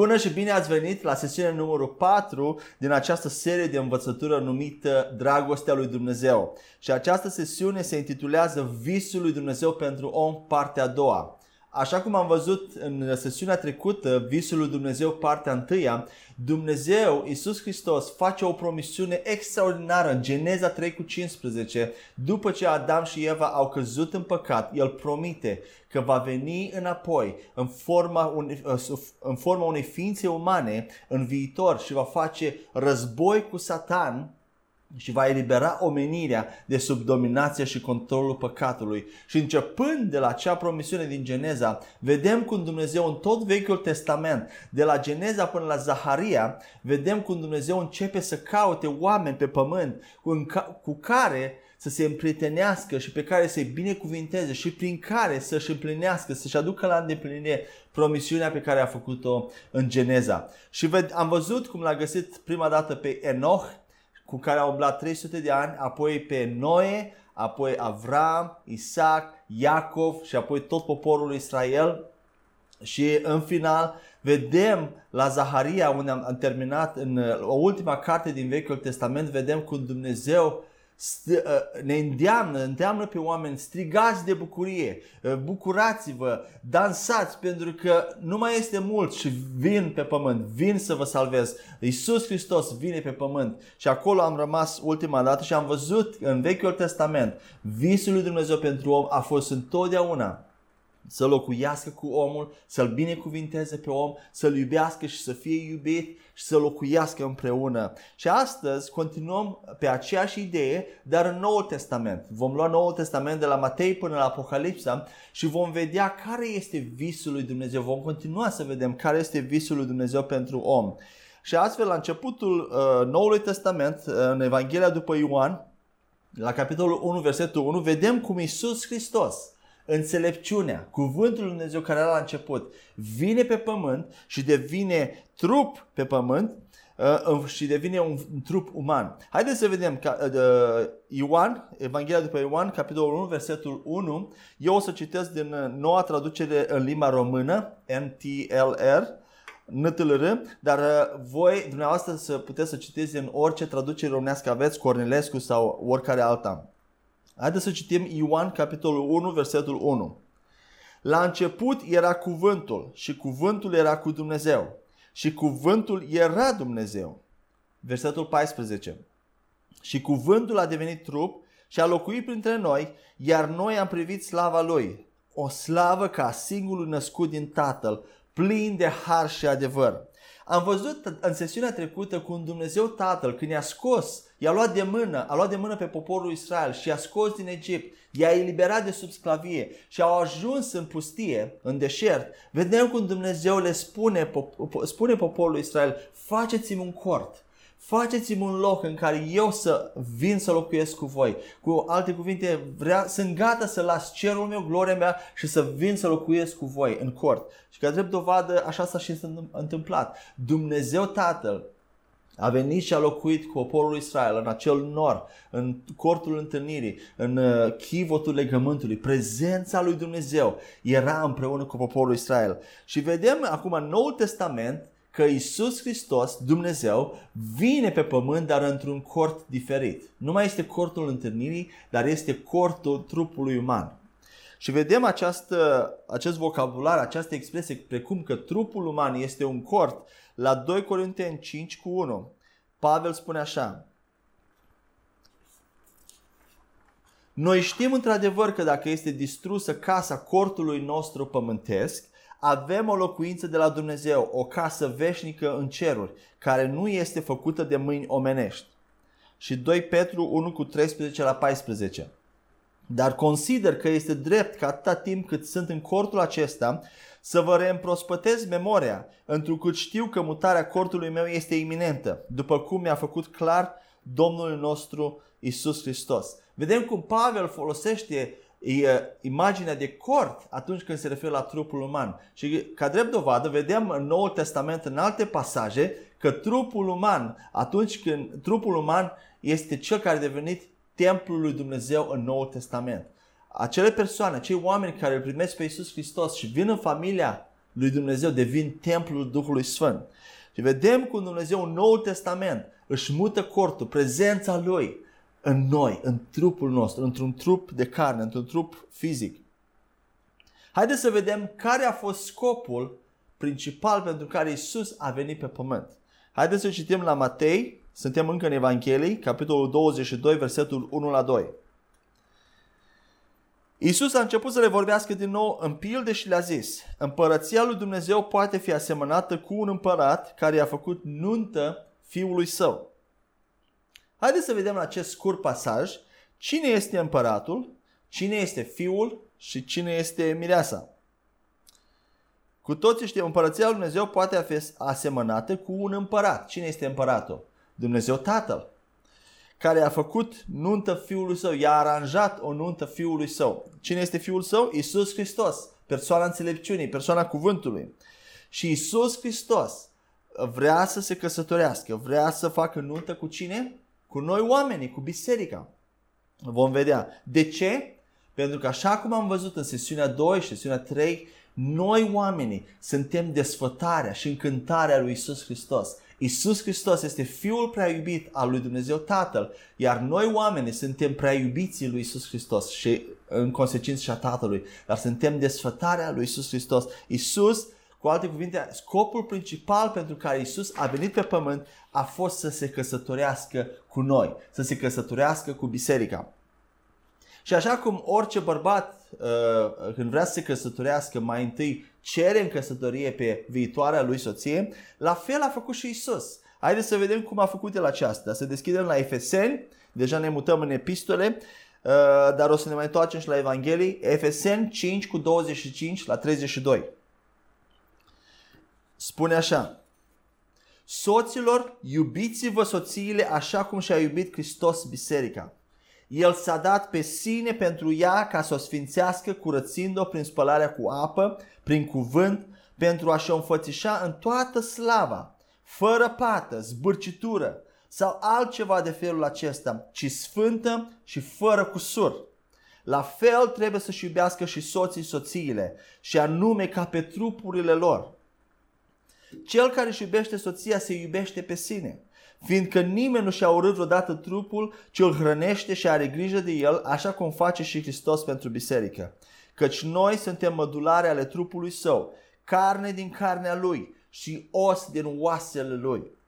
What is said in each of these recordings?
Bună și bine ați venit la sesiunea numărul 4 din această serie de învățătură numită Dragostea lui Dumnezeu. Și această sesiune se intitulează Visul lui Dumnezeu pentru om, partea a doua. Așa cum am văzut în sesiunea trecută, Visul lui Dumnezeu, partea întâia, Dumnezeu, Isus Hristos, face o promisiune extraordinară în Geneza 3 cu 15. După ce Adam și Eva au căzut în păcat, El promite că va veni înapoi în forma, unei, în forma unei ființe umane în viitor și va face război cu Satan și va elibera omenirea de sub dominația și controlul păcatului. Și începând de la acea promisiune din Geneza, vedem cum Dumnezeu în tot Vechiul Testament, de la Geneza până la Zaharia, vedem cum Dumnezeu începe să caute oameni pe pământ cu care să se împrietenească și pe care să-i binecuvinteze și prin care să-și împlinească, să-și aducă la îndeplinire promisiunea pe care a făcut-o în Geneza. Și am văzut cum l-a găsit prima dată pe Enoch, cu care a umblat 300 de ani, apoi pe Noe, apoi Avram, Isaac, Iacov și apoi tot poporul Israel. Și în final vedem la Zaharia, unde am, am terminat în o ultima carte din Vechiul Testament, vedem cum Dumnezeu Ă, ne îndeamnă, îndeamnă pe oameni, strigați de bucurie, ă, bucurați-vă, dansați pentru că nu mai este mult și vin pe pământ, vin să vă salvez. Iisus Hristos vine pe pământ și acolo am rămas ultima dată și am văzut în Vechiul Testament visul lui Dumnezeu pentru om a fost întotdeauna să locuiască cu omul, să-l binecuvinteze pe om, să-l iubească și să fie iubit și să locuiască împreună. Și astăzi continuăm pe aceeași idee, dar în Noul Testament. Vom lua Noul Testament de la Matei până la Apocalipsa și vom vedea care este visul lui Dumnezeu. Vom continua să vedem care este visul lui Dumnezeu pentru om. Și astfel, la începutul uh, Noului Testament, uh, în Evanghelia după Ioan, la capitolul 1, versetul 1, vedem cum Isus Hristos înțelepciunea, cuvântul lui Dumnezeu care era la început, vine pe pământ și devine trup pe pământ uh, și devine un, trup uman. Haideți să vedem uh, Ioan, Evanghelia după Ioan, capitolul 1, versetul 1. Eu o să citesc din uh, noua traducere în limba română, NTLR, NTLR, dar voi, dumneavoastră, să puteți să citiți în orice traducere românească aveți, Cornilescu sau oricare alta. Haideți să citim Ioan capitolul 1, versetul 1. La început era cuvântul și cuvântul era cu Dumnezeu și cuvântul era Dumnezeu. Versetul 14. Și cuvântul a devenit trup și a locuit printre noi, iar noi am privit slava lui. O slavă ca singurul născut din Tatăl, plin de har și adevăr. Am văzut în sesiunea trecută cum Dumnezeu Tatăl, când i-a scos, i-a luat de mână, a luat de mână pe poporul Israel și i-a scos din Egipt, i-a eliberat de sub sclavie și au ajuns în pustie, în deșert, vedem cum Dumnezeu le spune, spune poporului Israel, faceți-mi un cort faceți-mi un loc în care eu să vin să locuiesc cu voi. Cu alte cuvinte, vrea, sunt gata să las cerul meu, gloria mea și să vin să locuiesc cu voi în cort. Și ca drept dovadă, așa s-a și întâmplat. Dumnezeu Tatăl a venit și a locuit cu poporul Israel în acel nor, în cortul întâlnirii, în uh, chivotul legământului. Prezența lui Dumnezeu era împreună cu poporul Israel. Și vedem acum în Noul Testament că Isus Hristos, Dumnezeu, vine pe pământ, dar într-un cort diferit. Nu mai este cortul întâlnirii, dar este cortul trupului uman. Și vedem această, acest vocabular, această expresie, precum că trupul uman este un cort, la 2 Corinteni 5 cu 1. Pavel spune așa, Noi știm într-adevăr că dacă este distrusă casa cortului nostru pământesc, avem o locuință de la Dumnezeu, o casă veșnică în ceruri, care nu este făcută de mâini omenești. Și 2 Petru 1 cu 13 la 14. Dar consider că este drept că atâta timp cât sunt în cortul acesta să vă reîmprospătez memoria, întrucât știu că mutarea cortului meu este iminentă, după cum mi-a făcut clar Domnul nostru Isus Hristos. Vedem cum Pavel folosește imaginea de cort atunci când se referă la trupul uman. Și ca drept dovadă vedem în Noul Testament în alte pasaje că trupul uman, atunci când trupul uman este cel care a devenit templul lui Dumnezeu în Noul Testament. Acele persoane, acei oameni care îl primesc pe Iisus Hristos și vin în familia lui Dumnezeu, devin templul Duhului Sfânt. Și vedem cum Dumnezeu în Noul Testament își mută cortul, prezența Lui în noi, în trupul nostru, într-un trup de carne, într-un trup fizic. Haideți să vedem care a fost scopul principal pentru care Isus a venit pe pământ. Haideți să citim la Matei, suntem încă în Evanghelii, capitolul 22, versetul 1 la 2. Isus a început să le vorbească din nou în pilde și le-a zis, Împărăția lui Dumnezeu poate fi asemănată cu un împărat care i-a făcut nuntă fiului său. Haideți să vedem la acest scurt pasaj cine este împăratul, cine este fiul și cine este mireasa. Cu toții știm, împărăția lui Dumnezeu poate fi asemănată cu un împărat. Cine este împăratul? Dumnezeu Tatăl, care a făcut nuntă fiului său, i-a aranjat o nuntă fiului său. Cine este fiul său? Isus Hristos, persoana înțelepciunii, persoana cuvântului. Și Isus Hristos vrea să se căsătorească, vrea să facă nuntă cu cine? Cu noi oamenii, cu biserica. Vom vedea. De ce? Pentru că așa cum am văzut în sesiunea 2 și sesiunea 3, noi oamenii suntem desfătarea și încântarea lui Isus Hristos. Isus Hristos este Fiul prea iubit al lui Dumnezeu Tatăl, iar noi oamenii suntem prea iubiții lui Isus Hristos și în consecință și a Tatălui, dar suntem desfătarea lui Isus Hristos. Isus, cu alte cuvinte, scopul principal pentru care Isus a venit pe pământ a fost să se căsătorească cu noi, să se căsătorească cu biserica. Și așa cum orice bărbat uh, când vrea să se căsătorească mai întâi cere în căsătorie pe viitoarea lui soție, la fel a făcut și Isus. Haideți să vedem cum a făcut el aceasta. Să deschidem la Efeseni, deja ne mutăm în epistole, uh, dar o să ne mai întoarcem și la Evanghelii. Efeseni 5 cu 25 la 32. Spune așa. Soților, iubiți-vă soțiile așa cum și-a iubit Hristos biserica el s-a dat pe sine pentru ea ca să o sfințească curățind-o prin spălarea cu apă, prin cuvânt, pentru a-și o înfățișa în toată slava, fără pată, zbârcitură sau altceva de felul acesta, ci sfântă și fără cusur. La fel trebuie să-și iubească și soții soțiile, și anume ca pe trupurile lor. Cel care își iubește soția se iubește pe sine fiindcă nimeni nu și-a urât vreodată trupul, ci îl hrănește și are grijă de el, așa cum face și Hristos pentru biserică. Căci noi suntem mădulare ale trupului său, carne din carnea lui și os din oasele lui.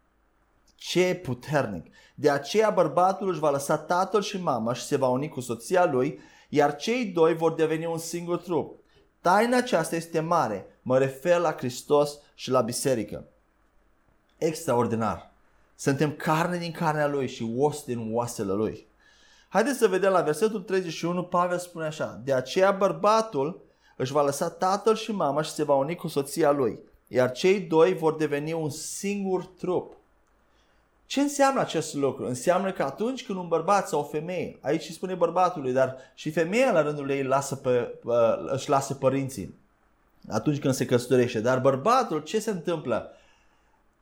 Ce puternic! De aceea bărbatul își va lăsa tatăl și mama și se va uni cu soția lui, iar cei doi vor deveni un singur trup. Taina aceasta este mare, mă refer la Hristos și la biserică. Extraordinar! Suntem carne din carnea Lui și os din oasele Lui. Haideți să vedem la versetul 31, Pavel spune așa, De aceea bărbatul își va lăsa tatăl și mama și se va uni cu soția lui, iar cei doi vor deveni un singur trup. Ce înseamnă acest lucru? Înseamnă că atunci când un bărbat sau o femeie, aici spune bărbatului, dar și femeia la rândul ei lasă pe, își lasă părinții atunci când se căsătorește. Dar bărbatul, ce se întâmplă?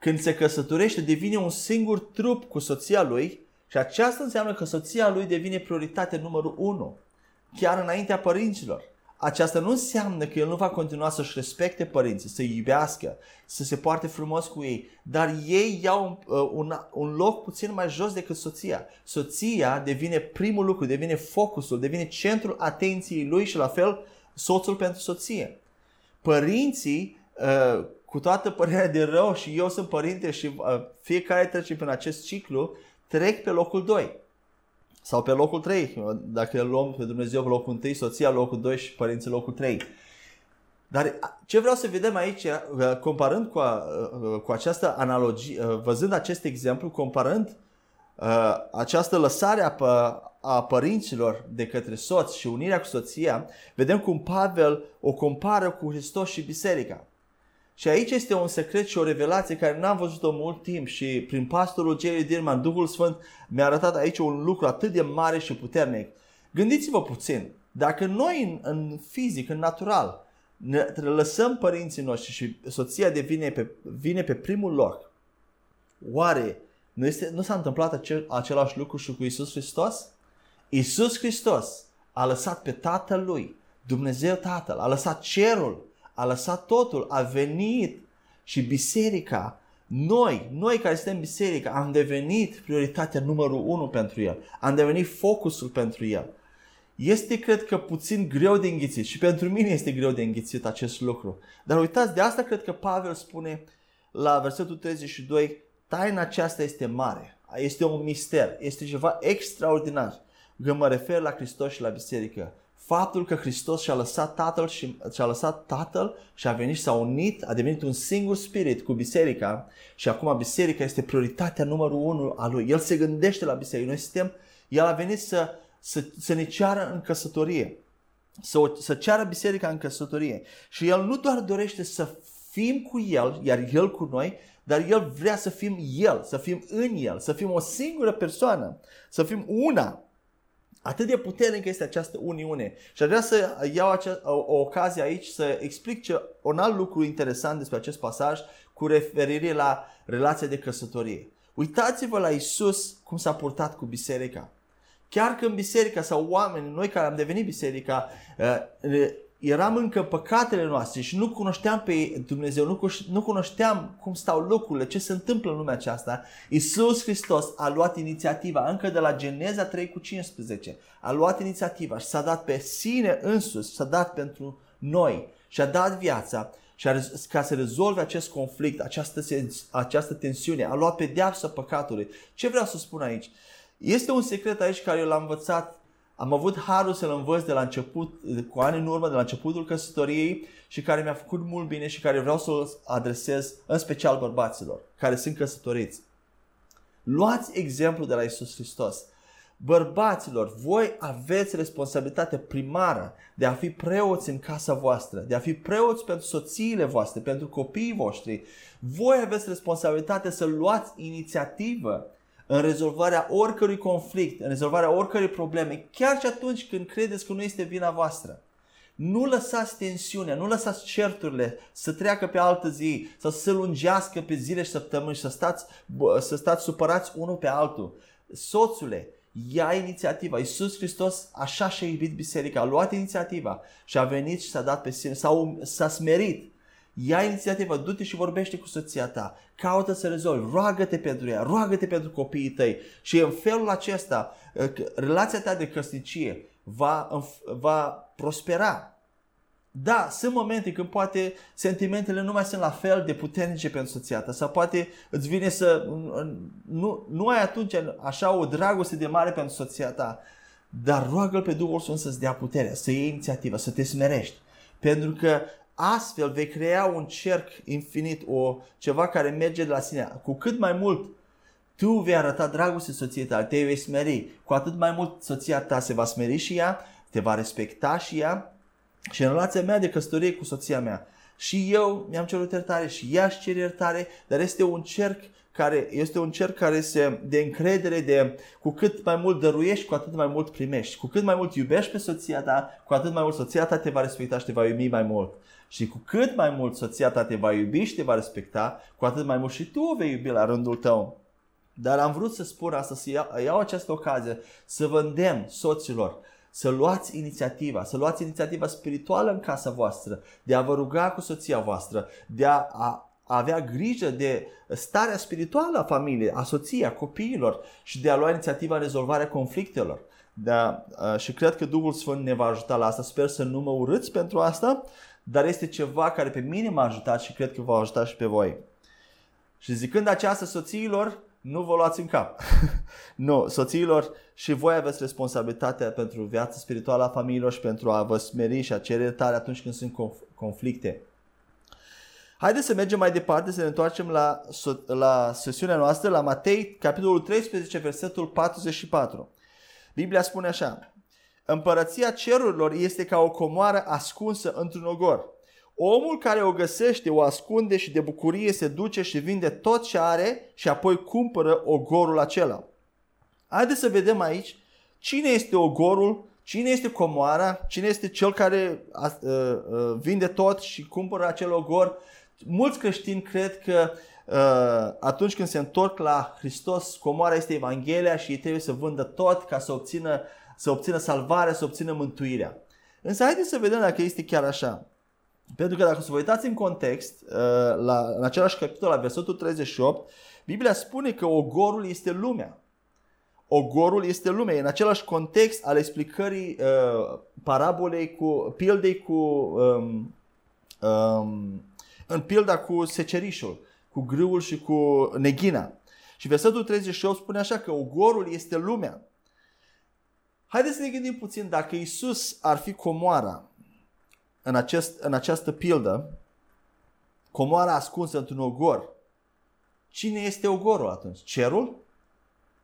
Când se căsătorește, devine un singur trup cu soția lui și aceasta înseamnă că soția lui devine prioritate numărul 1, chiar înaintea părinților. Aceasta nu înseamnă că el nu va continua să-și respecte părinții, să-i iubească, să se poarte frumos cu ei, dar ei iau un, uh, un, un loc puțin mai jos decât soția. Soția devine primul lucru, devine focusul, devine centrul atenției lui și la fel soțul pentru soție. Părinții uh, cu toată părerea de rău și eu sunt părinte și uh, fiecare trece prin acest ciclu, trec pe locul 2 sau pe locul 3, dacă luăm pe Dumnezeu locul 1, soția locul 2 și părinții locul 3. Dar ce vreau să vedem aici, uh, comparând cu, a, uh, cu această analogie, uh, văzând acest exemplu, comparând uh, această lăsare a, a părinților de către soț și unirea cu soția, vedem cum Pavel o compară cu Hristos și biserica. Și aici este un secret și o revelație care n-am văzut-o mult timp și prin pastorul Jerry Dirman, Duhul Sfânt mi-a arătat aici un lucru atât de mare și puternic. Gândiți-vă puțin, dacă noi în, în fizic, în natural, ne lăsăm părinții noștri și soția devine pe, vine pe primul loc, oare nu, este, nu s-a întâmplat acel, același lucru și cu Isus Hristos? Isus Hristos a lăsat pe Tatăl Lui, Dumnezeu Tatăl, a lăsat cerul, a lăsat totul, a venit și biserica, noi, noi care suntem biserica, am devenit prioritatea numărul unu pentru el. Am devenit focusul pentru el. Este, cred că, puțin greu de înghițit și pentru mine este greu de înghițit acest lucru. Dar uitați, de asta cred că Pavel spune la versetul 32, taina aceasta este mare, este un mister, este ceva extraordinar. Când mă refer la Hristos și la biserică, faptul că Hristos și-a lăsat Tatăl și și-a lăsat Tatăl și a venit și s-a unit, a devenit un singur spirit cu biserica și acum biserica este prioritatea numărul unu a lui. El se gândește la biserică. Noi suntem, el a venit să, să, să ne ceară în căsătorie. Să, să ceară biserica în căsătorie. Și el nu doar dorește să fim cu el, iar el cu noi, dar el vrea să fim el, să fim în el, să fim o singură persoană, să fim una. Atât de puternică este această uniune. Și aș vrea să iau acea, o, o ocazie aici să explic ce, un alt lucru interesant despre acest pasaj cu referire la relația de căsătorie. Uitați-vă la Isus cum s-a purtat cu biserica. Chiar când biserica sau oameni, noi care am devenit biserica, uh, eram încă păcatele noastre și nu cunoșteam pe Dumnezeu, nu, nu cunoșteam cum stau lucrurile, ce se întâmplă în lumea aceasta, Isus Hristos a luat inițiativa încă de la Geneza 3 cu 15. A luat inițiativa și s-a dat pe sine însus, s-a dat pentru noi și a dat viața și a, ca să rezolve acest conflict, această, această tensiune, a luat pedeapsa păcatului. Ce vreau să spun aici? Este un secret aici care eu l-am învățat am avut harul să-l învăț de la început, cu ani în urmă, de la începutul căsătoriei și care mi-a făcut mult bine și care vreau să-l adresez în special bărbaților care sunt căsătoriți. Luați exemplu de la Isus Hristos. Bărbaților, voi aveți responsabilitatea primară de a fi preoți în casa voastră, de a fi preoți pentru soțiile voastre, pentru copiii voștri. Voi aveți responsabilitatea să luați inițiativă în rezolvarea oricărui conflict, în rezolvarea oricărei probleme, chiar și atunci când credeți că nu este vina voastră. Nu lăsați tensiunea, nu lăsați certurile să treacă pe altă zi sau să se lungească pe zile și săptămâni și să stați, să stați supărați unul pe altul. Soțule, ia inițiativa. Iisus Hristos așa și-a iubit biserica, a luat inițiativa și a venit și s-a dat pe sine, s-a, um, s-a smerit Ia inițiativă, du-te și vorbește cu soția ta, caută să rezolvi, roagă-te pentru ea, roagă-te pentru copiii tăi. Și în felul acesta ă, relația ta de căsnicie va, va prospera. Da, sunt momente când poate sentimentele nu mai sunt la fel de puternice pentru soția ta. Sau poate îți vine să nu, nu ai atunci așa o dragoste de mare pentru soția ta, dar roagă-L pe Duhul Sfânt să-ți dea puterea, să iei inițiativă, să te smerești. Pentru că Astfel vei crea un cerc infinit, o ceva care merge de la sine. Cu cât mai mult tu vei arăta dragoste soției tale, te vei smeri, cu atât mai mult soția ta se va smeri și ea, te va respecta și ea. Și în relația mea de căsătorie cu soția mea, și eu mi-am cerut iertare și ea își cer iertare, dar este un cerc care este un cerc care se de încredere, de cu cât mai mult dăruiești, cu atât mai mult primești. Cu cât mai mult iubești pe soția ta, cu atât mai mult soția ta te va respecta și te va iubi mai mult. Și cu cât mai mult soția ta te va iubi și te va respecta, cu atât mai mult și tu o vei iubi la rândul tău. Dar am vrut să spun asta, să iau, iau această ocazie, să vă îndemn soților, să luați inițiativa, să luați inițiativa spirituală în casa voastră, de a vă ruga cu soția voastră, de a, a, a avea grijă de starea spirituală a familiei, a soției, a copiilor și de a lua inițiativa în rezolvarea conflictelor. Da, și cred că Duhul Sfânt ne va ajuta la asta. Sper să nu mă urâți pentru asta, dar este ceva care pe mine m-a ajutat și cred că va ajuta și pe voi. Și zicând aceasta soțiilor, nu vă luați în cap. nu, soțiilor, și voi aveți responsabilitatea pentru viața spirituală a familiilor și pentru a vă smeri și a cere tare atunci când sunt conflicte. Haideți să mergem mai departe, să ne întoarcem la, la sesiunea noastră, la Matei, capitolul 13, versetul 44. Biblia spune așa, Împărăția cerurilor este ca o comoară ascunsă într-un ogor. Omul care o găsește o ascunde și de bucurie se duce și vinde tot ce are și apoi cumpără ogorul acela. Haideți să vedem aici cine este ogorul, cine este comoara, cine este cel care uh, uh, vinde tot și cumpără acel ogor. Mulți creștini cred că uh, atunci când se întorc la Hristos, comoara este Evanghelia și ei trebuie să vândă tot ca să obțină să obțină salvarea, să obțină mântuirea. Însă haideți să vedem dacă este chiar așa. Pentru că dacă să vă uitați în context, uh, la, în același capitol, la versetul 38, Biblia spune că ogorul este lumea. Ogorul este lumea. E în același context al explicării uh, parabolei cu, pildei cu, um, um, în pilda cu secerișul, cu grâul și cu neghina. Și versetul 38 spune așa că ogorul este lumea. Haideți să ne gândim puțin dacă Isus ar fi comoara în, acest, în această pildă, comoara ascunsă într-un ogor, cine este ogorul atunci? Cerul?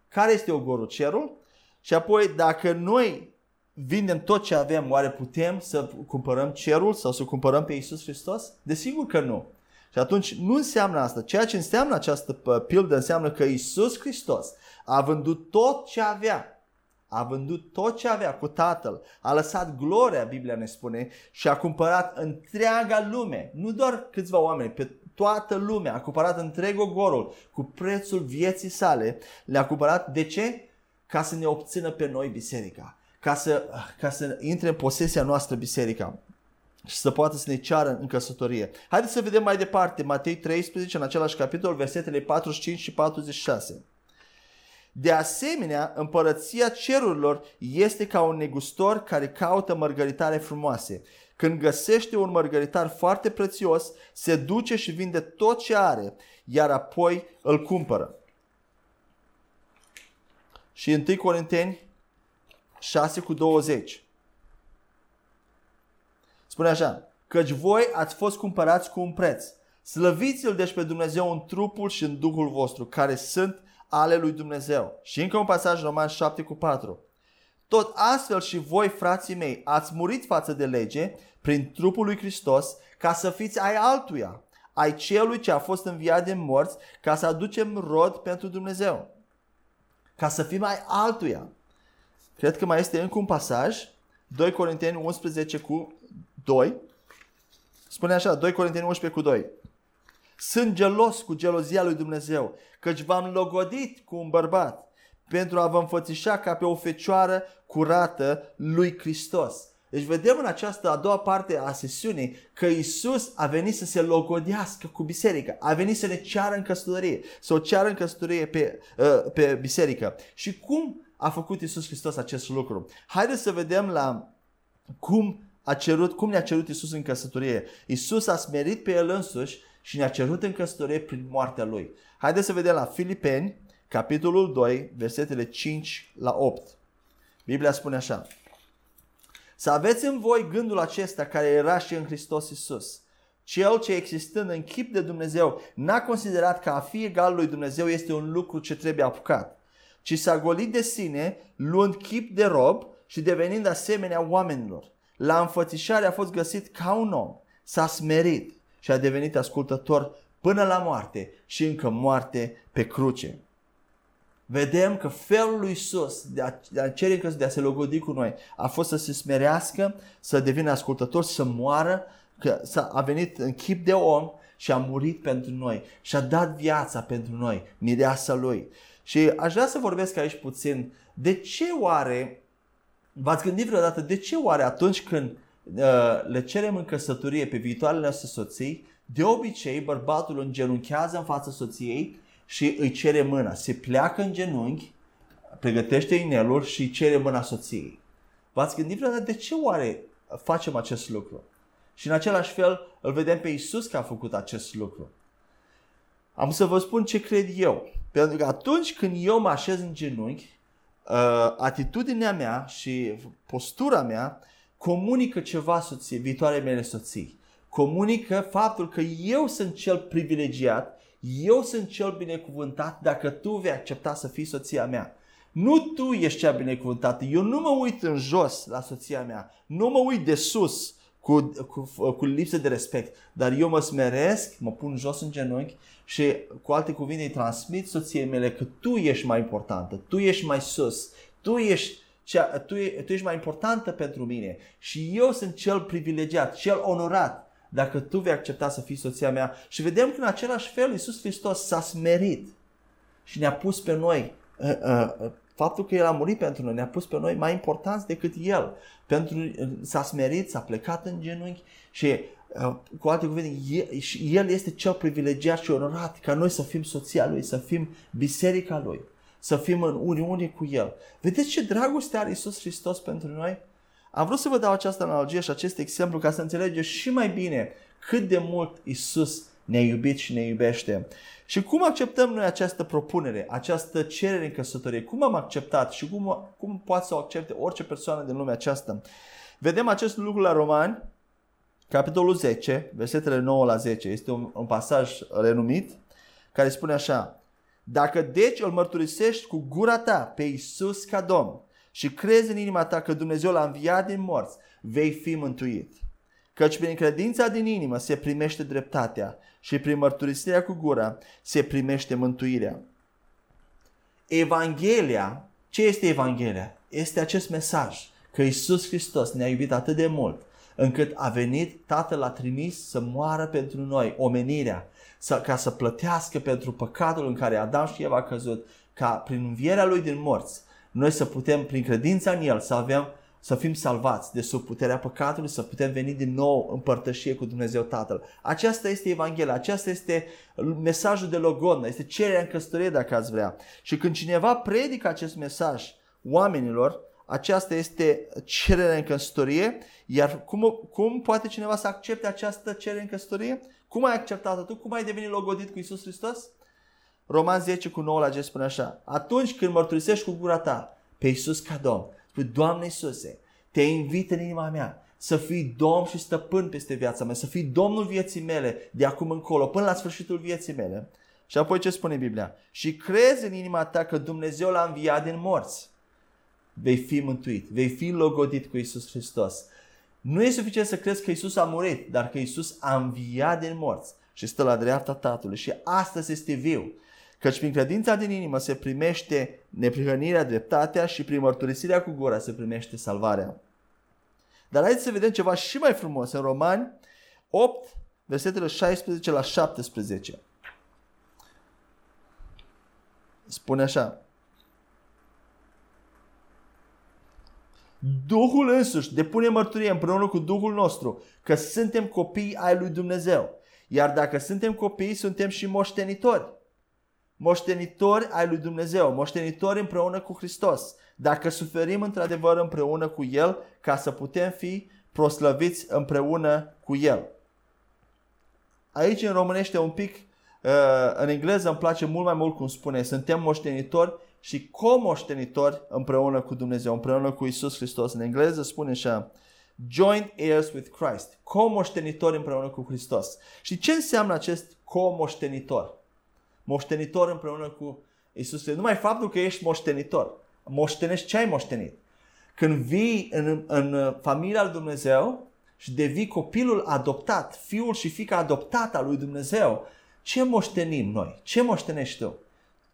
Care este ogorul? Cerul? Și apoi, dacă noi vindem tot ce avem, oare putem să cumpărăm cerul sau să cumpărăm pe Isus Hristos? Desigur că nu. Și atunci nu înseamnă asta. Ceea ce înseamnă această pildă înseamnă că Isus Hristos a vândut tot ce avea a vândut tot ce avea cu tatăl, a lăsat gloria, Biblia ne spune, și a cumpărat întreaga lume, nu doar câțiva oameni, pe toată lumea, a cumpărat întreg ogorul cu prețul vieții sale, le-a cumpărat, de ce? Ca să ne obțină pe noi biserica, ca să, ca să intre în posesia noastră biserica și să poată să ne ceară în căsătorie. Haideți să vedem mai departe, Matei 13, în același capitol, versetele 45 și 46. De asemenea, împărăția cerurilor este ca un negustor care caută mărgăritare frumoase. Când găsește un mărgăritar foarte prețios, se duce și vinde tot ce are, iar apoi îl cumpără. Și 1 Corinteni 6 cu 20. Spune așa, căci voi ați fost cumpărați cu un preț. Slăviți-l deci pe Dumnezeu în trupul și în Duhul vostru, care sunt ale lui Dumnezeu. Și încă un pasaj, Roman 7 cu 4. Tot astfel și voi, frații mei, ați murit față de lege prin trupul lui Hristos ca să fiți ai altuia, ai celui ce a fost înviat din morți, ca să aducem rod pentru Dumnezeu. Ca să fim ai altuia. Cred că mai este încă un pasaj, 2 Corinteni 11 cu 2. Spune așa, 2 Corinteni 11 cu 2. Sunt gelos cu gelozia lui Dumnezeu, căci v-am logodit cu un bărbat pentru a vă înfățișa ca pe o fecioară curată lui Hristos. Deci vedem în această a doua parte a sesiunii că Isus a venit să se logodească cu biserica, a venit să ne ceară în căsătorie, să o ceară în căsătorie pe, uh, pe biserică. Și cum a făcut Isus Hristos acest lucru? Haideți să vedem la cum a cerut, cum ne-a cerut Isus în căsătorie. Isus a smerit pe El însuși și ne-a cerut în căsătorie prin moartea Lui. Haideți să vedem la Filipeni, capitolul 2, versetele 5 la 8. Biblia spune așa. Să aveți în voi gândul acesta care era și în Hristos Isus. Cel ce existând în chip de Dumnezeu n-a considerat că a fi egal lui Dumnezeu este un lucru ce trebuie apucat, ci s-a golit de sine, luând chip de rob și devenind asemenea oamenilor. La înfățișare a fost găsit ca un om, s-a smerit și a devenit ascultător până la moarte și încă moarte pe cruce. Vedem că felul lui Isus de a, de a cere de a se logodi cu noi a fost să se smerească, să devină ascultător, să moară, că a venit în chip de om și a murit pentru noi și a dat viața pentru noi, mireasa lui. Și aș vrea să vorbesc aici puțin de ce oare, v-ați gândit vreodată, de ce oare atunci când uh, le cerem în căsătorie pe viitoarele noastre soții, de obicei bărbatul îngenunchează în fața soției și îi cere mâna. Se pleacă în genunchi, pregătește inelul și îi cere mâna soției. V-ați gândit vreodată de ce oare facem acest lucru? Și în același fel îl vedem pe Isus că a făcut acest lucru. Am să vă spun ce cred eu. Pentru că atunci când eu mă așez în genunchi, uh, atitudinea mea și postura mea comunică ceva soției, viitoare mele soții. Comunică faptul că eu sunt cel privilegiat eu sunt cel binecuvântat dacă tu vei accepta să fii soția mea. Nu tu ești cea binecuvântată. Eu nu mă uit în jos la soția mea. Nu mă uit de sus cu, cu, cu lipsă de respect. Dar eu mă smeresc, mă pun jos în genunchi și cu alte cuvinte îi transmit soției mele că tu ești mai importantă, tu ești mai sus, tu ești, cea, tu, tu ești mai importantă pentru mine și eu sunt cel privilegiat, cel onorat dacă tu vei accepta să fii soția mea. Și vedem că în același fel Iisus Hristos s-a smerit și ne-a pus pe noi uh, uh, uh, faptul că El a murit pentru noi, ne-a pus pe noi mai importanți decât El. Pentru, s-a smerit, s-a plecat în genunchi și Uh, cu alte cuvinte, el este cel privilegiat și onorat ca noi să fim soția lui, să fim biserica lui, să fim în uniune cu el. Vedeți ce dragoste are Isus Hristos pentru noi? Am vrut să vă dau această analogie și acest exemplu ca să înțelegeți și mai bine cât de mult Isus ne-a iubit și ne iubește. Și cum acceptăm noi această propunere, această cerere în căsătorie? Cum am acceptat și cum, cum poate să o accepte orice persoană din lumea aceasta? Vedem acest lucru la Romani, capitolul 10, versetele 9 la 10. Este un, un pasaj renumit care spune așa. Dacă deci îl mărturisești cu gura ta pe Iisus ca Domn și crezi în inima ta că Dumnezeu l-a înviat din morți, vei fi mântuit. Căci prin credința din inimă se primește dreptatea și prin mărturisirea cu gura se primește mântuirea. Evanghelia, ce este Evanghelia? Este acest mesaj că Isus Hristos ne-a iubit atât de mult încât a venit, Tatăl a trimis să moară pentru noi, omenirea, să, ca să plătească pentru păcatul în care Adam și Eva a căzut, ca prin învierea Lui din morți, noi să putem, prin credința în El, să avem să fim salvați de sub puterea păcatului, să putem veni din nou în părtășie cu Dumnezeu Tatăl. Aceasta este Evanghelia, aceasta este mesajul de logodnă, este cererea în căsătorie dacă ați vrea. Și când cineva predică acest mesaj oamenilor, aceasta este cererea în căsătorie, iar cum, cum poate cineva să accepte această cerere în căsătorie? Cum ai acceptat-o tu? Cum ai devenit logodit cu Isus Hristos? Roman 10 cu 9 la ce spune așa. Atunci când mărturisești cu gura ta pe Isus ca Domn, spui, Doamne Iisuse, te invit în inima mea să fii Domn și stăpân peste viața mea, să fii Domnul vieții mele de acum încolo, până la sfârșitul vieții mele. Și apoi ce spune Biblia? Și crezi în inima ta că Dumnezeu l-a înviat din morți. Vei fi mântuit, vei fi logodit cu Isus Hristos. Nu e suficient să crezi că Isus a murit, dar că Isus a înviat din morți și stă la dreapta Tatălui și astăzi este viu. Căci prin credința din inimă se primește neprihănirea, dreptatea și prin mărturisirea cu gura se primește salvarea. Dar haideți să vedem ceva și mai frumos în Romani 8, versetele 16 la 17. Spune așa. Duhul însuși depune mărturie împreună cu Duhul nostru că suntem copii ai lui Dumnezeu. Iar dacă suntem copii, suntem și moștenitori moștenitori ai lui Dumnezeu, moștenitori împreună cu Hristos, dacă suferim într-adevăr împreună cu El, ca să putem fi proslăviți împreună cu El. Aici în românește un pic, uh, în engleză îmi place mult mai mult cum spune, suntem moștenitori și comoștenitori împreună cu Dumnezeu, împreună cu Isus Hristos. În engleză spune așa, joint heirs with Christ, comoștenitori împreună cu Hristos. Și ce înseamnă acest comoștenitor? moștenitor împreună cu Isus. Numai faptul că ești moștenitor. Moștenești ce ai moștenit. Când vii în, în familia lui Dumnezeu și devii copilul adoptat, fiul și fica adoptat al lui Dumnezeu, ce moștenim noi? Ce moștenești tu?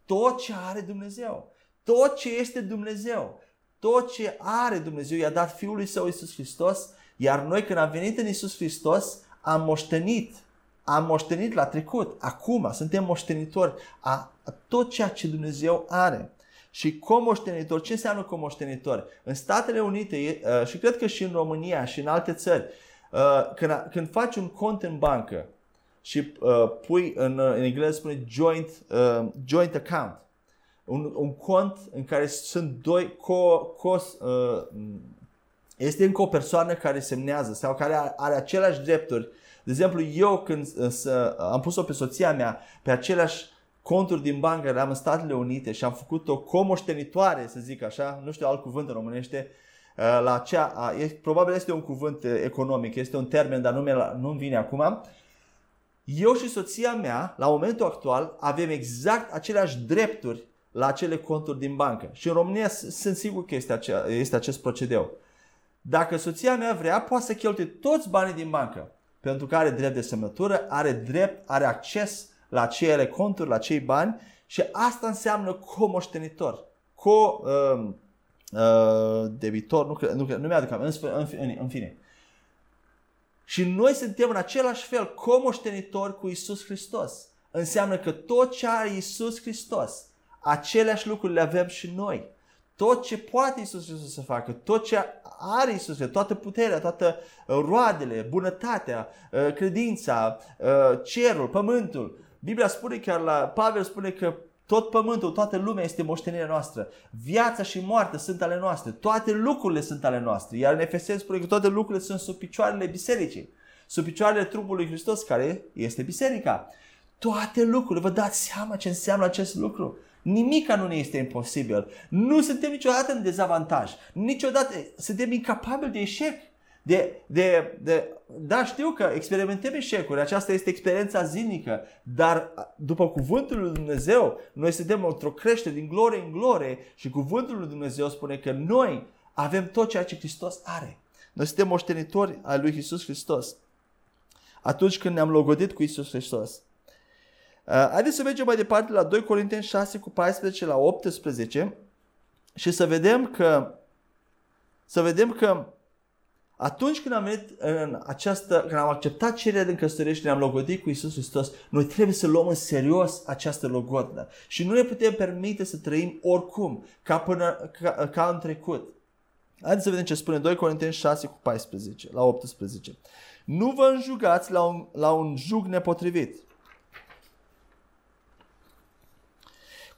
Tot ce are Dumnezeu. Tot ce este Dumnezeu. Tot ce are Dumnezeu i-a dat Fiului Său Isus Hristos, iar noi când am venit în Isus Hristos am moștenit am moștenit la trecut, acum suntem moștenitori a, a tot ceea ce Dumnezeu are. Și comoștenitor, ce înseamnă comoștenitor? În Statele Unite uh, și cred că și în România și în alte țări, uh, când, când faci un cont în bancă și uh, pui în, în engleză spune joint, joint account, un, un cont în care sunt doi co, co este încă o persoană care semnează sau care are, are aceleași drepturi de exemplu, eu când să, am pus-o pe soția mea pe aceleași conturi din bancă, le-am în Statele Unite și am făcut-o comoștenitoare, să zic așa, nu știu alt cuvânt în românește, uh, la cea, probabil este un cuvânt uh, economic, este un termen, dar nu nu vine acum. Eu și soția mea, la momentul actual, avem exact aceleași drepturi la acele conturi din bancă. Și în România sunt sigur că este, acea, este acest procedeu. Dacă soția mea vrea, poate să cheltuie toți banii din bancă pentru că are drept de semnătură, are drept, are acces la acele conturi, la cei bani și asta înseamnă comoștenitor, co uh, uh, debitor, nu, nu, nu mi-aduc în, în, în fine. Și noi suntem în același fel comoștenitori cu Isus Hristos. Înseamnă că tot ce are Isus Hristos, aceleași lucruri le avem și noi. tot ce poate Isus Hristos să facă, tot ce are Isus, toată puterea, toate uh, roadele, bunătatea, uh, credința, uh, cerul, pământul. Biblia spune chiar la, Pavel spune că tot pământul, toată lumea este moștenirea noastră. Viața și moartea sunt ale noastre. Toate lucrurile sunt ale noastre. Iar în Efeseni spune că toate lucrurile sunt sub picioarele bisericii. Sub picioarele trupului Hristos, care este biserica. Toate lucrurile. Vă dați seama ce înseamnă acest lucru? Nimica nu ne este imposibil. Nu suntem niciodată în dezavantaj. Niciodată suntem incapabili de eșec. De, de, de, da, știu că experimentăm eșecuri, aceasta este experiența zilnică, dar după cuvântul lui Dumnezeu, noi suntem într-o creștere din glorie în glorie și cuvântul lui Dumnezeu spune că noi avem tot ceea ce Hristos are. Noi suntem moștenitori ai lui Isus Hristos. Atunci când ne-am logodit cu Isus Hristos. Uh, haideți să mergem mai departe la 2 Corinteni 6 cu 14 la 18 și să vedem că să vedem că atunci când am venit în această, când am acceptat cererea din căsătorie și ne-am logodit cu Isus Hristos, noi trebuie să luăm în serios această logodă și nu ne putem permite să trăim oricum, ca, până, ca, ca în trecut. Haideți să vedem ce spune 2 Corinteni 6 cu 14 la 18. Nu vă înjugați la un, la un jug nepotrivit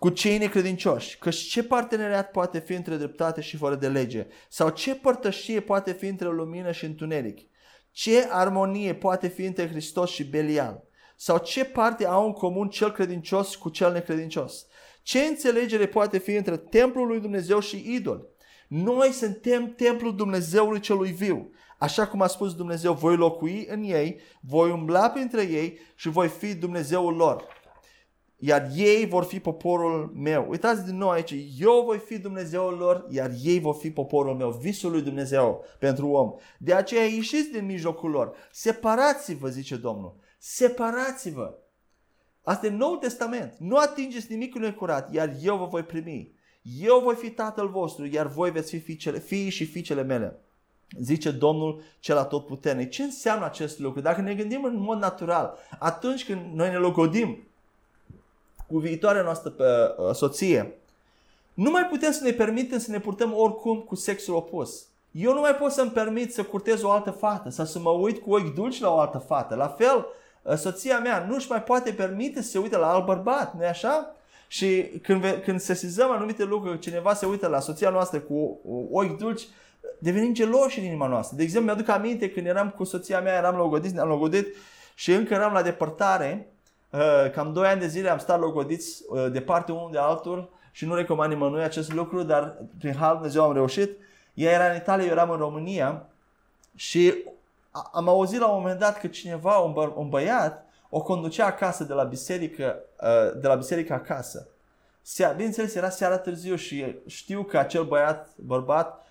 cu cei necredincioși, că ce parteneriat poate fi între dreptate și fără de lege? Sau ce părtășie poate fi între lumină și întuneric? Ce armonie poate fi între Hristos și Belial? Sau ce parte au în comun cel credincios cu cel necredincios? Ce înțelegere poate fi între templul lui Dumnezeu și idol? Noi suntem templul Dumnezeului celui viu. Așa cum a spus Dumnezeu, voi locui în ei, voi umbla printre ei și voi fi Dumnezeul lor iar ei vor fi poporul meu. Uitați din nou aici, eu voi fi Dumnezeul lor, iar ei vor fi poporul meu, visul lui Dumnezeu pentru om. De aceea ieșiți din mijlocul lor, separați-vă, zice Domnul, separați-vă. Asta e Noul Testament. Nu atingeți nimic necurat, iar eu vă voi primi. Eu voi fi tatăl vostru, iar voi veți fi fiicele, fii și fiicele mele. Zice Domnul cel atotputernic. Ce înseamnă acest lucru? Dacă ne gândim în mod natural, atunci când noi ne logodim cu viitoarea noastră pe, uh, soție, nu mai putem să ne permitem să ne purtăm oricum cu sexul opus. Eu nu mai pot să-mi permit să curtez o altă fată sau să mă uit cu ochi dulci la o altă fată. La fel, uh, soția mea nu își mai poate permite să se uite la alt bărbat, nu așa? Și când, când sesizăm anumite lucruri, cineva se uită la soția noastră cu ochi dulci, devenim geloși în inima noastră. De exemplu, mi-aduc aminte când eram cu soția mea, eram logodiți, ne-am logodit și încă eram la depărtare Uh, cam 2 ani de zile am stat logodiți uh, de parte unul de altul și nu recomand nimănui acest lucru, dar prin Har Dumnezeu am reușit. Ea era în Italia, eu eram în România și am auzit la un moment dat că cineva, un, bă, un băiat, o conducea acasă de la biserică, uh, de la biserică acasă. Bineînțeles, era seara târziu și știu că acel băiat, bărbat,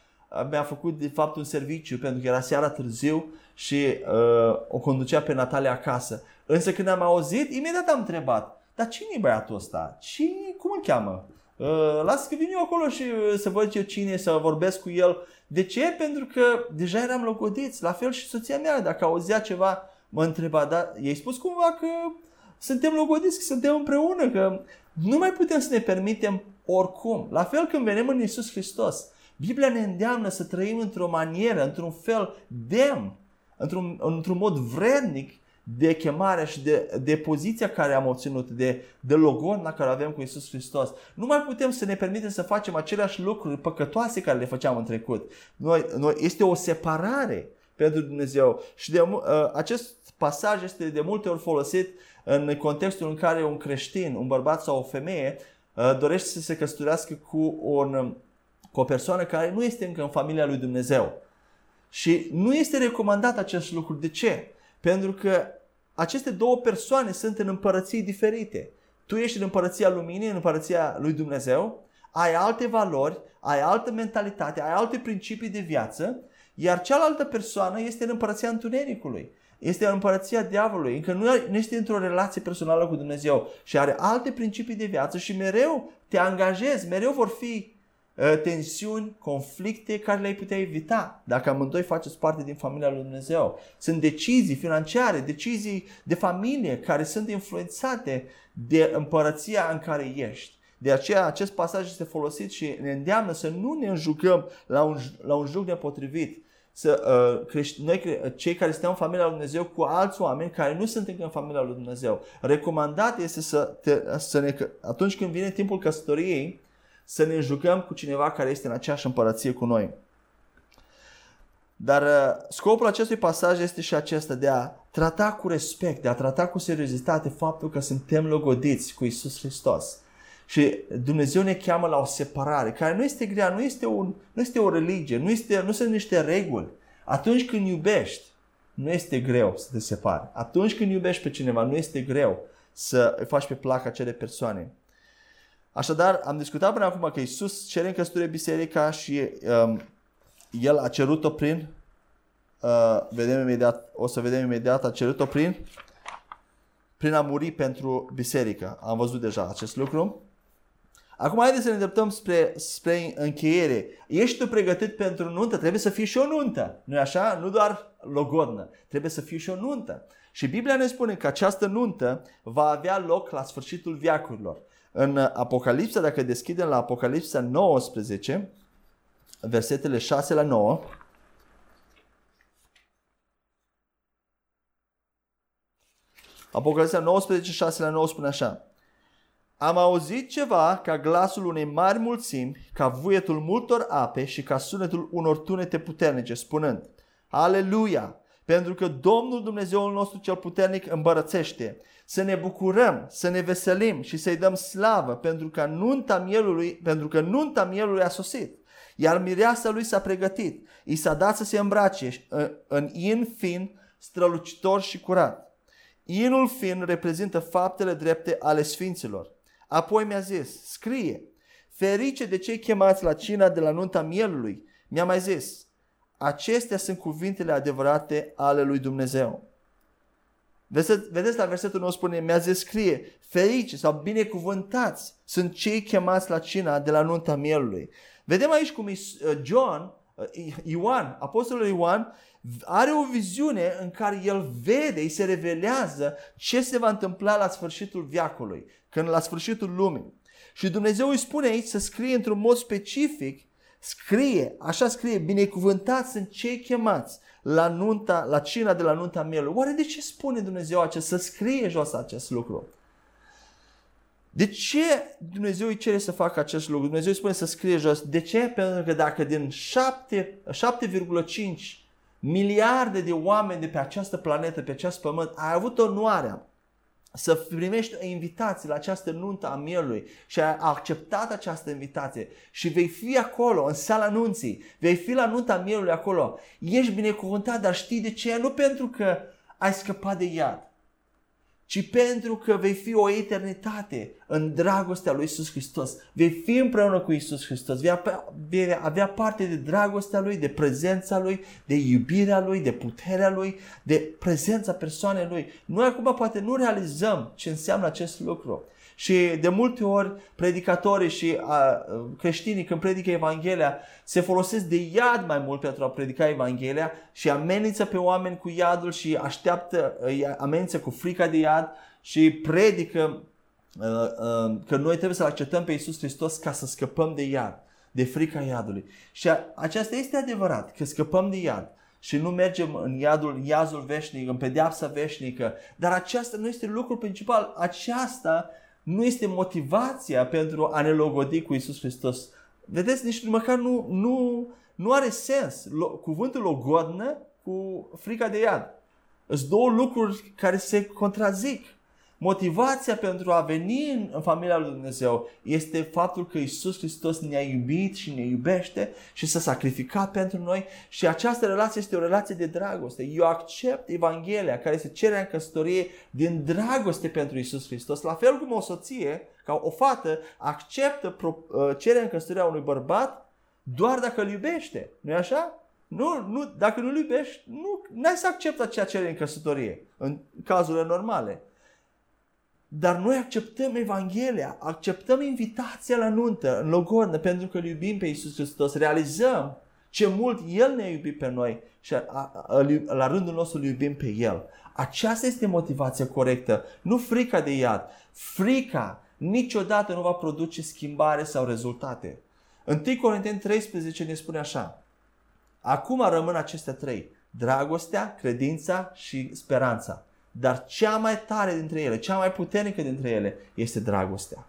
mi-a făcut de fapt un serviciu pentru că era seara târziu și uh, o conducea pe Natalia acasă. Însă când am auzit, imediat am întrebat, dar cine e băiatul ăsta? Și cum îl cheamă? Uh, las că vin eu acolo și uh, să văd eu cine, să vorbesc cu el. De ce? Pentru că deja eram locodiți. La fel și soția mea, dacă auzea ceva, mă întreba, dar i-ai spus cumva că suntem logodiți, că suntem împreună, că nu mai putem să ne permitem oricum. La fel când venim în Isus Hristos. Biblia ne îndeamnă să trăim într-o manieră, într-un fel demn, într-un, într-un mod vrednic de chemarea și de, de poziția care am obținut, de, de logon la care avem cu Isus Hristos. Nu mai putem să ne permitem să facem aceleași lucruri păcătoase care le făceam în trecut. Noi, noi, este o separare pentru Dumnezeu. Și de, uh, acest pasaj este de multe ori folosit în contextul în care un creștin, un bărbat sau o femeie uh, dorește să se căsătorească cu, un, cu o persoană care nu este încă în familia lui Dumnezeu. Și nu este recomandat acest lucru. De ce? Pentru că aceste două persoane sunt în împărății diferite. Tu ești în împărăția luminii, în împărăția lui Dumnezeu, ai alte valori, ai altă mentalitate, ai alte principii de viață, iar cealaltă persoană este în împărăția întunericului. Este în împărăția diavolului, încă nu este într-o relație personală cu Dumnezeu și are alte principii de viață și mereu te angajezi, mereu vor fi Ă, tensiuni, conflicte care le-ai putea evita dacă amândoi faceți parte din familia lui Dumnezeu. Sunt decizii financiare, decizii de familie care sunt influențate de împărăția în care ești. De aceea acest pasaj este folosit și ne îndeamnă să nu ne înjucăm la un, la un juc nepotrivit. Să, uh, crești, noi, cei care suntem în familia lui Dumnezeu, cu alți oameni care nu sunt încă în familia lui Dumnezeu. Recomandat este să, te, să ne, atunci când vine timpul căsătoriei, să ne jucăm cu cineva care este în aceeași împărăție cu noi. Dar uh, scopul acestui pasaj este și acesta de a trata cu respect, de a trata cu seriozitate faptul că suntem logodiți cu Isus Hristos. Și Dumnezeu ne cheamă la o separare, care nu este grea, nu este, un, nu este o religie, nu, este, nu sunt niște reguli. Atunci când iubești, nu este greu să te separi. Atunci când iubești pe cineva, nu este greu să îi faci pe plac acele persoane. Așadar, am discutat până acum că Isus cere în căsătorie biserica și um, El a cerut-o prin, uh, vedem imediat, o să vedem imediat, a cerut-o prin, prin a muri pentru biserică. Am văzut deja acest lucru. Acum haideți să ne îndreptăm spre, spre încheiere. Ești tu pregătit pentru nuntă? Trebuie să fii și o nuntă. nu așa? Nu doar logodnă. Trebuie să fii și o nuntă. Și Biblia ne spune că această nuntă va avea loc la sfârșitul viacurilor. În Apocalipsa, dacă deschidem la Apocalipsa 19, versetele 6 la 9, Apocalipsa 19, 6 la 9 spune așa. Am auzit ceva ca glasul unei mari mulțimi, ca vuietul multor ape și ca sunetul unor tunete puternice, spunând, Aleluia! Pentru că Domnul Dumnezeul nostru cel puternic îmbărățește. Să ne bucurăm, să ne veselim și să-i dăm slavă pentru că nunta mielului, pentru că nunta mielului a sosit. Iar mireasa lui s-a pregătit. I s-a dat să se îmbrace în in fin, strălucitor și curat. Inul fin reprezintă faptele drepte ale sfinților. Apoi mi-a zis, scrie, ferice de cei chemați la cina de la nunta mielului. Mi-a mai zis, acestea sunt cuvintele adevărate ale lui Dumnezeu. Vedeți la versetul 9 spune, mi-a zis scrie, ferice sau binecuvântați sunt cei chemați la cina de la nunta mielului. Vedem aici cum uh, John, uh, Ioan, apostolul Ioan, are o viziune în care el vede, îi se revelează ce se va întâmpla la sfârșitul viacului, când la sfârșitul lumii. Și Dumnezeu îi spune aici să scrie într-un mod specific, scrie, așa scrie, binecuvântați sunt cei chemați la nunta, la cina de la nunta mielului. Oare de ce spune Dumnezeu acest, să scrie jos acest lucru? De ce Dumnezeu îi cere să facă acest lucru? Dumnezeu îi spune să scrie jos. De ce? Pentru că dacă din 7,5 miliarde de oameni de pe această planetă, pe acest pământ, ai avut onoarea să primești o invitație la această nuntă a mielului și ai acceptat această invitație și vei fi acolo, în sala nunții, vei fi la nunta mielului acolo, ești binecuvântat, dar știi de ce? Nu pentru că ai scăpat de iad, ci pentru că vei fi o eternitate în dragostea lui Isus Hristos. Vei fi împreună cu Isus Hristos, vei avea, vei avea parte de dragostea lui, de prezența lui, de iubirea lui, de puterea lui, de prezența persoanei lui. Noi acum poate nu realizăm ce înseamnă acest lucru. Și de multe ori predicatorii și a, creștinii când predică Evanghelia se folosesc de iad mai mult pentru a predica Evanghelia și amenință pe oameni cu iadul și așteaptă, amenință cu frica de iad și predică că noi trebuie să acceptăm pe Iisus Hristos ca să scăpăm de iad, de frica iadului. Și aceasta este adevărat, că scăpăm de iad și nu mergem în iadul, iazul veșnic, în pedeapsa veșnică. Dar aceasta nu este lucrul principal. Aceasta nu este motivația pentru a ne logodi cu Isus Hristos. Vedeți, nici măcar nu, nu, nu are sens. Cuvântul logodnă cu frica de iad. Sunt două lucruri care se contrazic. Motivația pentru a veni în familia lui Dumnezeu este faptul că Isus Hristos ne-a iubit și ne iubește și s-a sacrificat pentru noi și această relație este o relație de dragoste. Eu accept Evanghelia care se cere în căsătorie din dragoste pentru Isus Hristos, la fel cum o soție, ca o fată, acceptă uh, cererea în căsătoria unui bărbat doar dacă îl iubește. nu e așa? Nu, nu, dacă nu-l iubești, nu ai să accepti acea cerere în căsătorie, în cazurile normale. Dar noi acceptăm Evanghelia, acceptăm invitația la nuntă, în logodnă, pentru că îl iubim pe Isus Hristos, realizăm ce mult El ne-a iubit pe noi și a, a, a, la rândul nostru îl iubim pe El. Aceasta este motivația corectă, nu frica de iad. Frica niciodată nu va produce schimbare sau rezultate. 1 Corinteni 13 ne spune așa. Acum rămân acestea trei. Dragostea, credința și speranța. Dar cea mai tare dintre ele, cea mai puternică dintre ele este dragostea.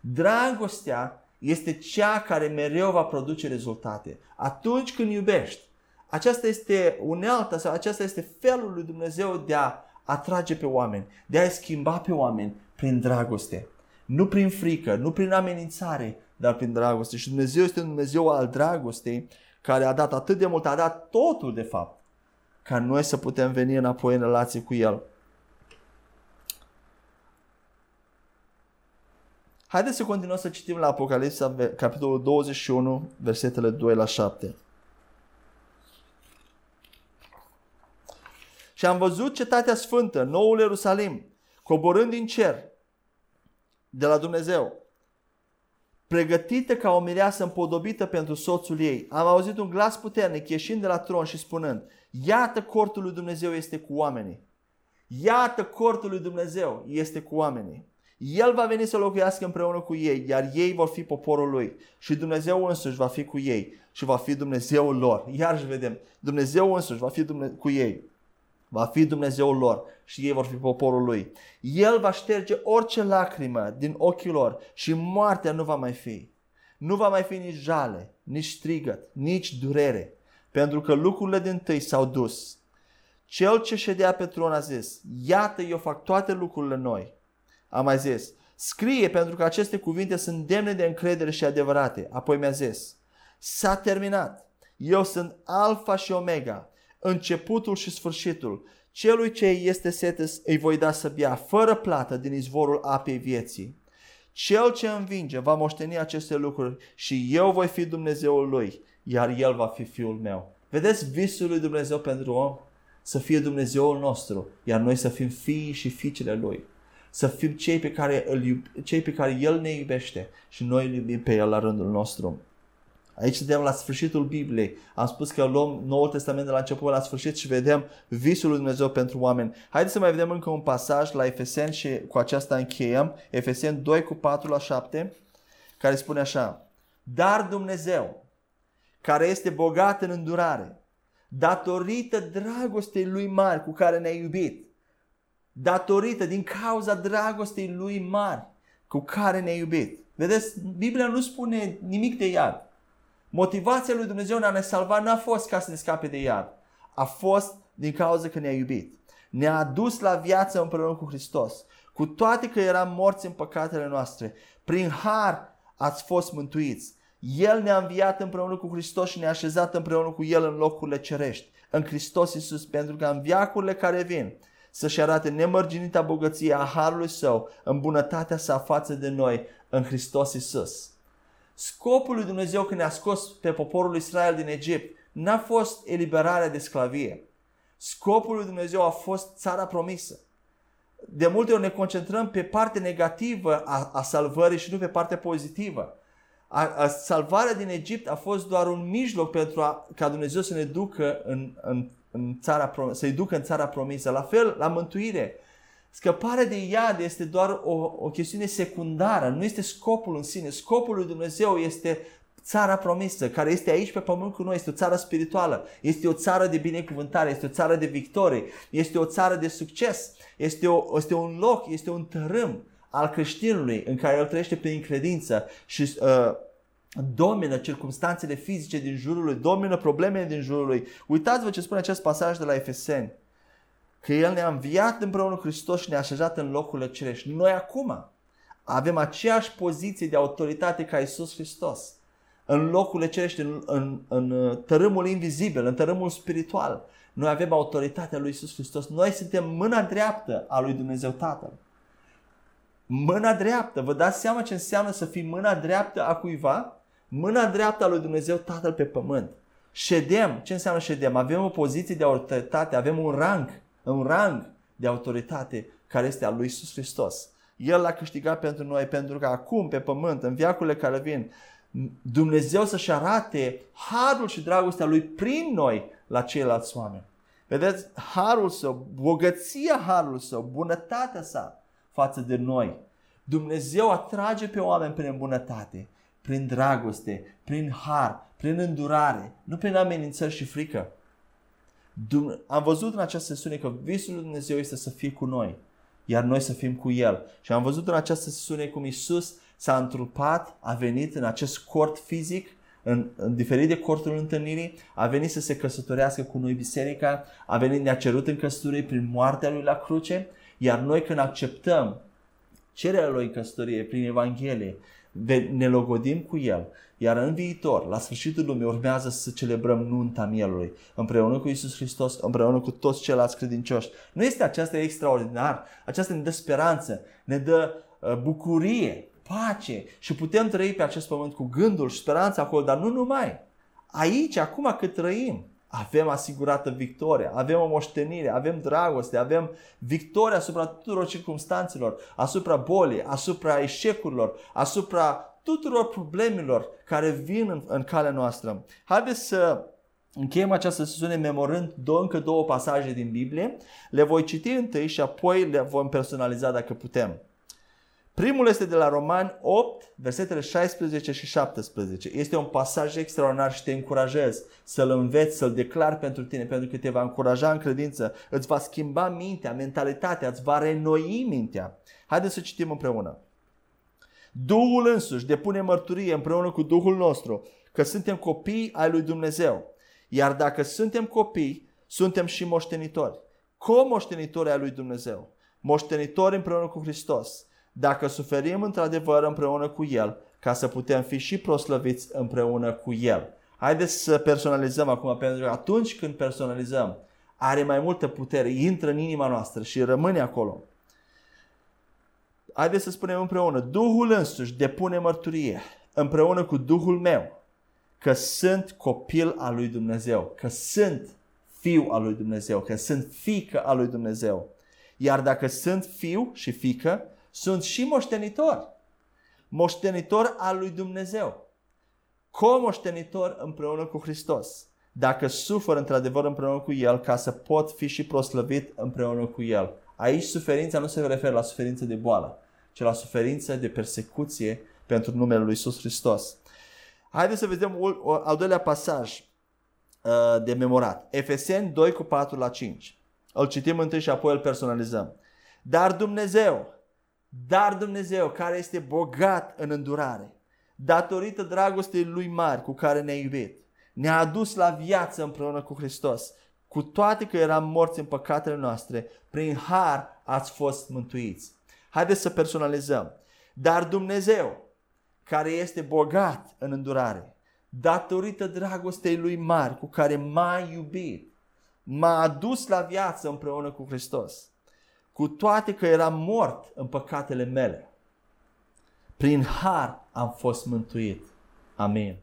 Dragostea este cea care mereu va produce rezultate. Atunci când iubești, aceasta este unealta sau aceasta este felul lui Dumnezeu de a atrage pe oameni, de a schimba pe oameni prin dragoste. Nu prin frică, nu prin amenințare, dar prin dragoste. Și Dumnezeu este un Dumnezeu al dragostei care a dat atât de mult, a dat totul de fapt, ca noi să putem veni înapoi în relație cu El. Haideți să continuăm să citim la Apocalipsa, capitolul 21, versetele 2 la 7. Și am văzut cetatea sfântă, noul Ierusalim, coborând din cer de la Dumnezeu, pregătită ca o mireasă împodobită pentru soțul ei. Am auzit un glas puternic ieșind de la tron și spunând, iată cortul lui Dumnezeu este cu oamenii. Iată cortul lui Dumnezeu este cu oamenii. El va veni să locuiască împreună cu ei, iar ei vor fi poporul lui. Și Dumnezeu însuși va fi cu ei și va fi Dumnezeul lor. Iar vedem, Dumnezeu însuși va fi Dumne- cu ei. Va fi Dumnezeul lor și ei vor fi poporul lui. El va șterge orice lacrimă din ochii lor și moartea nu va mai fi. Nu va mai fi nici jale, nici strigăt, nici durere, pentru că lucrurile din tâi s-au dus. Cel ce ședea pe tron a zis, iată eu fac toate lucrurile noi. A mai zis, scrie pentru că aceste cuvinte sunt demne de încredere și adevărate. Apoi mi-a zis, s-a terminat. Eu sunt alfa și omega, începutul și sfârșitul. Celui ce este sete îi voi da să bea fără plată din izvorul apei vieții. Cel ce învinge va moșteni aceste lucruri și eu voi fi Dumnezeul lui, iar el va fi fiul meu. Vedeți visul lui Dumnezeu pentru om? Să fie Dumnezeul nostru, iar noi să fim fii și fiicele lui să fim cei pe care, îl iub- cei pe care El ne iubește și noi îl iubim pe El la rândul nostru. Aici suntem la sfârșitul Bibliei. Am spus că luăm Noul Testament de la început la sfârșit și vedem visul lui Dumnezeu pentru oameni. Haideți să mai vedem încă un pasaj la Efeseni și cu aceasta încheiem. Efeseni 2 cu 4 la 7 care spune așa. Dar Dumnezeu, care este bogat în îndurare, datorită dragostei lui mari cu care ne-a iubit, datorită, din cauza dragostei lui mari cu care ne-a iubit. Vedeți, Biblia nu spune nimic de iad. Motivația lui Dumnezeu în a ne salva n-a fost ca să ne scape de iad. A fost din cauza că ne-a iubit. Ne-a adus la viață împreună cu Hristos. Cu toate că eram morți în păcatele noastre, prin har ați fost mântuiți. El ne-a înviat împreună cu Hristos și ne-a așezat împreună cu El în locurile cerești, în Hristos Iisus, pentru că în viacurile care vin, să-și arate nemărginita bogăție a Harului Său în bunătatea sa față de noi în Hristos Isus. Scopul lui Dumnezeu când ne-a scos pe poporul Israel din Egipt n-a fost eliberarea de sclavie. Scopul lui Dumnezeu a fost țara promisă. De multe ori ne concentrăm pe partea negativă a, a salvării și nu pe partea pozitivă. A, a, salvarea din Egipt a fost doar un mijloc pentru a, ca Dumnezeu să ne ducă în, în în țara, să-i ducă în țara promisă. La fel, la mântuire. Scăparea de iad este doar o, o chestiune secundară, nu este scopul în sine. Scopul lui Dumnezeu este țara promisă, care este aici pe pământ cu noi, este o țară spirituală, este o țară de binecuvântare, este o țară de victorie, este o țară de succes, este, o, este un loc, este un tărâm al creștinului în care el trăiește prin credință și uh, domină circumstanțele fizice din jurul lui, domină problemele din jurul lui. Uitați-vă ce spune acest pasaj de la Efeseni. Că El ne-a înviat împreună cu Hristos și ne-a așezat în locurile cerești. Noi acum avem aceeași poziție de autoritate ca Isus Hristos. În locurile cerești, în, în, în uh, tărâmul invizibil, în tărâmul spiritual. Noi avem autoritatea lui Isus Hristos. Noi suntem mâna dreaptă a lui Dumnezeu Tatăl. Mâna dreaptă. Vă dați seama ce înseamnă să fii mâna dreaptă a cuiva? mâna dreaptă a lui Dumnezeu Tatăl pe pământ. Ședem. Ce înseamnă ședem? Avem o poziție de autoritate, avem un rang, un rang de autoritate care este al lui Iisus Hristos. El l-a câștigat pentru noi, pentru că acum pe pământ, în viacurile care vin, Dumnezeu să-și arate harul și dragostea lui prin noi la ceilalți oameni. Vedeți, harul său, bogăția harului său, bunătatea sa față de noi Dumnezeu atrage pe oameni prin bunătate, prin dragoste, prin har, prin îndurare, nu prin amenințări și frică. Am văzut în această sesiune că visul lui Dumnezeu este să fie cu noi, iar noi să fim cu El. Și am văzut în această sesiune cum Isus s-a întrupat, a venit în acest cort fizic, în, în diferite corturi întâlnirii, a venit să se căsătorească cu noi biserica, a venit, ne-a cerut în căsătorie prin moartea lui la cruce, iar noi când acceptăm cererea lui în căsătorie prin Evanghelie, ne logodim cu el, iar în viitor, la sfârșitul lumii, urmează să celebrăm nunta mielului, împreună cu Isus Hristos, împreună cu toți ceilalți credincioși. Nu este aceasta extraordinar? Aceasta ne dă speranță, ne dă uh, bucurie, pace și putem trăi pe acest pământ cu gândul și speranța acolo, dar nu numai. Aici, acum cât trăim, avem asigurată victoria, avem o moștenire, avem dragoste, avem victoria asupra tuturor circumstanțelor, asupra bolii, asupra eșecurilor, asupra tuturor problemelor care vin în, în calea noastră. Haideți să încheiem această sesiune memorând două, încă două pasaje din Biblie. Le voi citi întâi și apoi le vom personaliza dacă putem. Primul este de la Romani 8, versetele 16 și 17. Este un pasaj extraordinar și te încurajez să-l înveți, să-l declar pentru tine, pentru că te va încuraja în credință, îți va schimba mintea, mentalitatea, îți va renoi mintea. Haideți să citim împreună. Duhul însuși depune mărturie împreună cu Duhul nostru că suntem copii ai lui Dumnezeu. Iar dacă suntem copii, suntem și moștenitori. Co-moștenitori ai lui Dumnezeu. Moștenitori împreună cu Hristos dacă suferim într-adevăr împreună cu El, ca să putem fi și proslăviți împreună cu El. Haideți să personalizăm acum, pentru că atunci când personalizăm, are mai multă putere, intră în inima noastră și rămâne acolo. Haideți să spunem împreună, Duhul însuși depune mărturie împreună cu Duhul meu că sunt copil al lui Dumnezeu, că sunt fiu al lui Dumnezeu, că sunt fică al lui Dumnezeu. Iar dacă sunt fiu și fică, sunt și moștenitor. Moștenitor al lui Dumnezeu. Co-moștenitor împreună cu Hristos. Dacă sufăr într-adevăr împreună cu El, ca să pot fi și proslăvit împreună cu El. Aici suferința nu se referă la suferință de boală, ci la suferință de persecuție pentru numele lui Isus Hristos. Haideți să vedem al doilea pasaj uh, de memorat. Efeseni 2 cu 4 la 5. Îl citim întâi și apoi îl personalizăm. Dar Dumnezeu, dar Dumnezeu, care este bogat în îndurare, datorită dragostei lui mari cu care ne-a iubit, ne-a adus la viață împreună cu Hristos. Cu toate că eram morți în păcatele noastre, prin har ați fost mântuiți. Haideți să personalizăm. Dar Dumnezeu, care este bogat în îndurare, datorită dragostei lui mari cu care m-a iubit, m-a adus la viață împreună cu Hristos cu toate că eram mort în păcatele mele. Prin har am fost mântuit. Amin.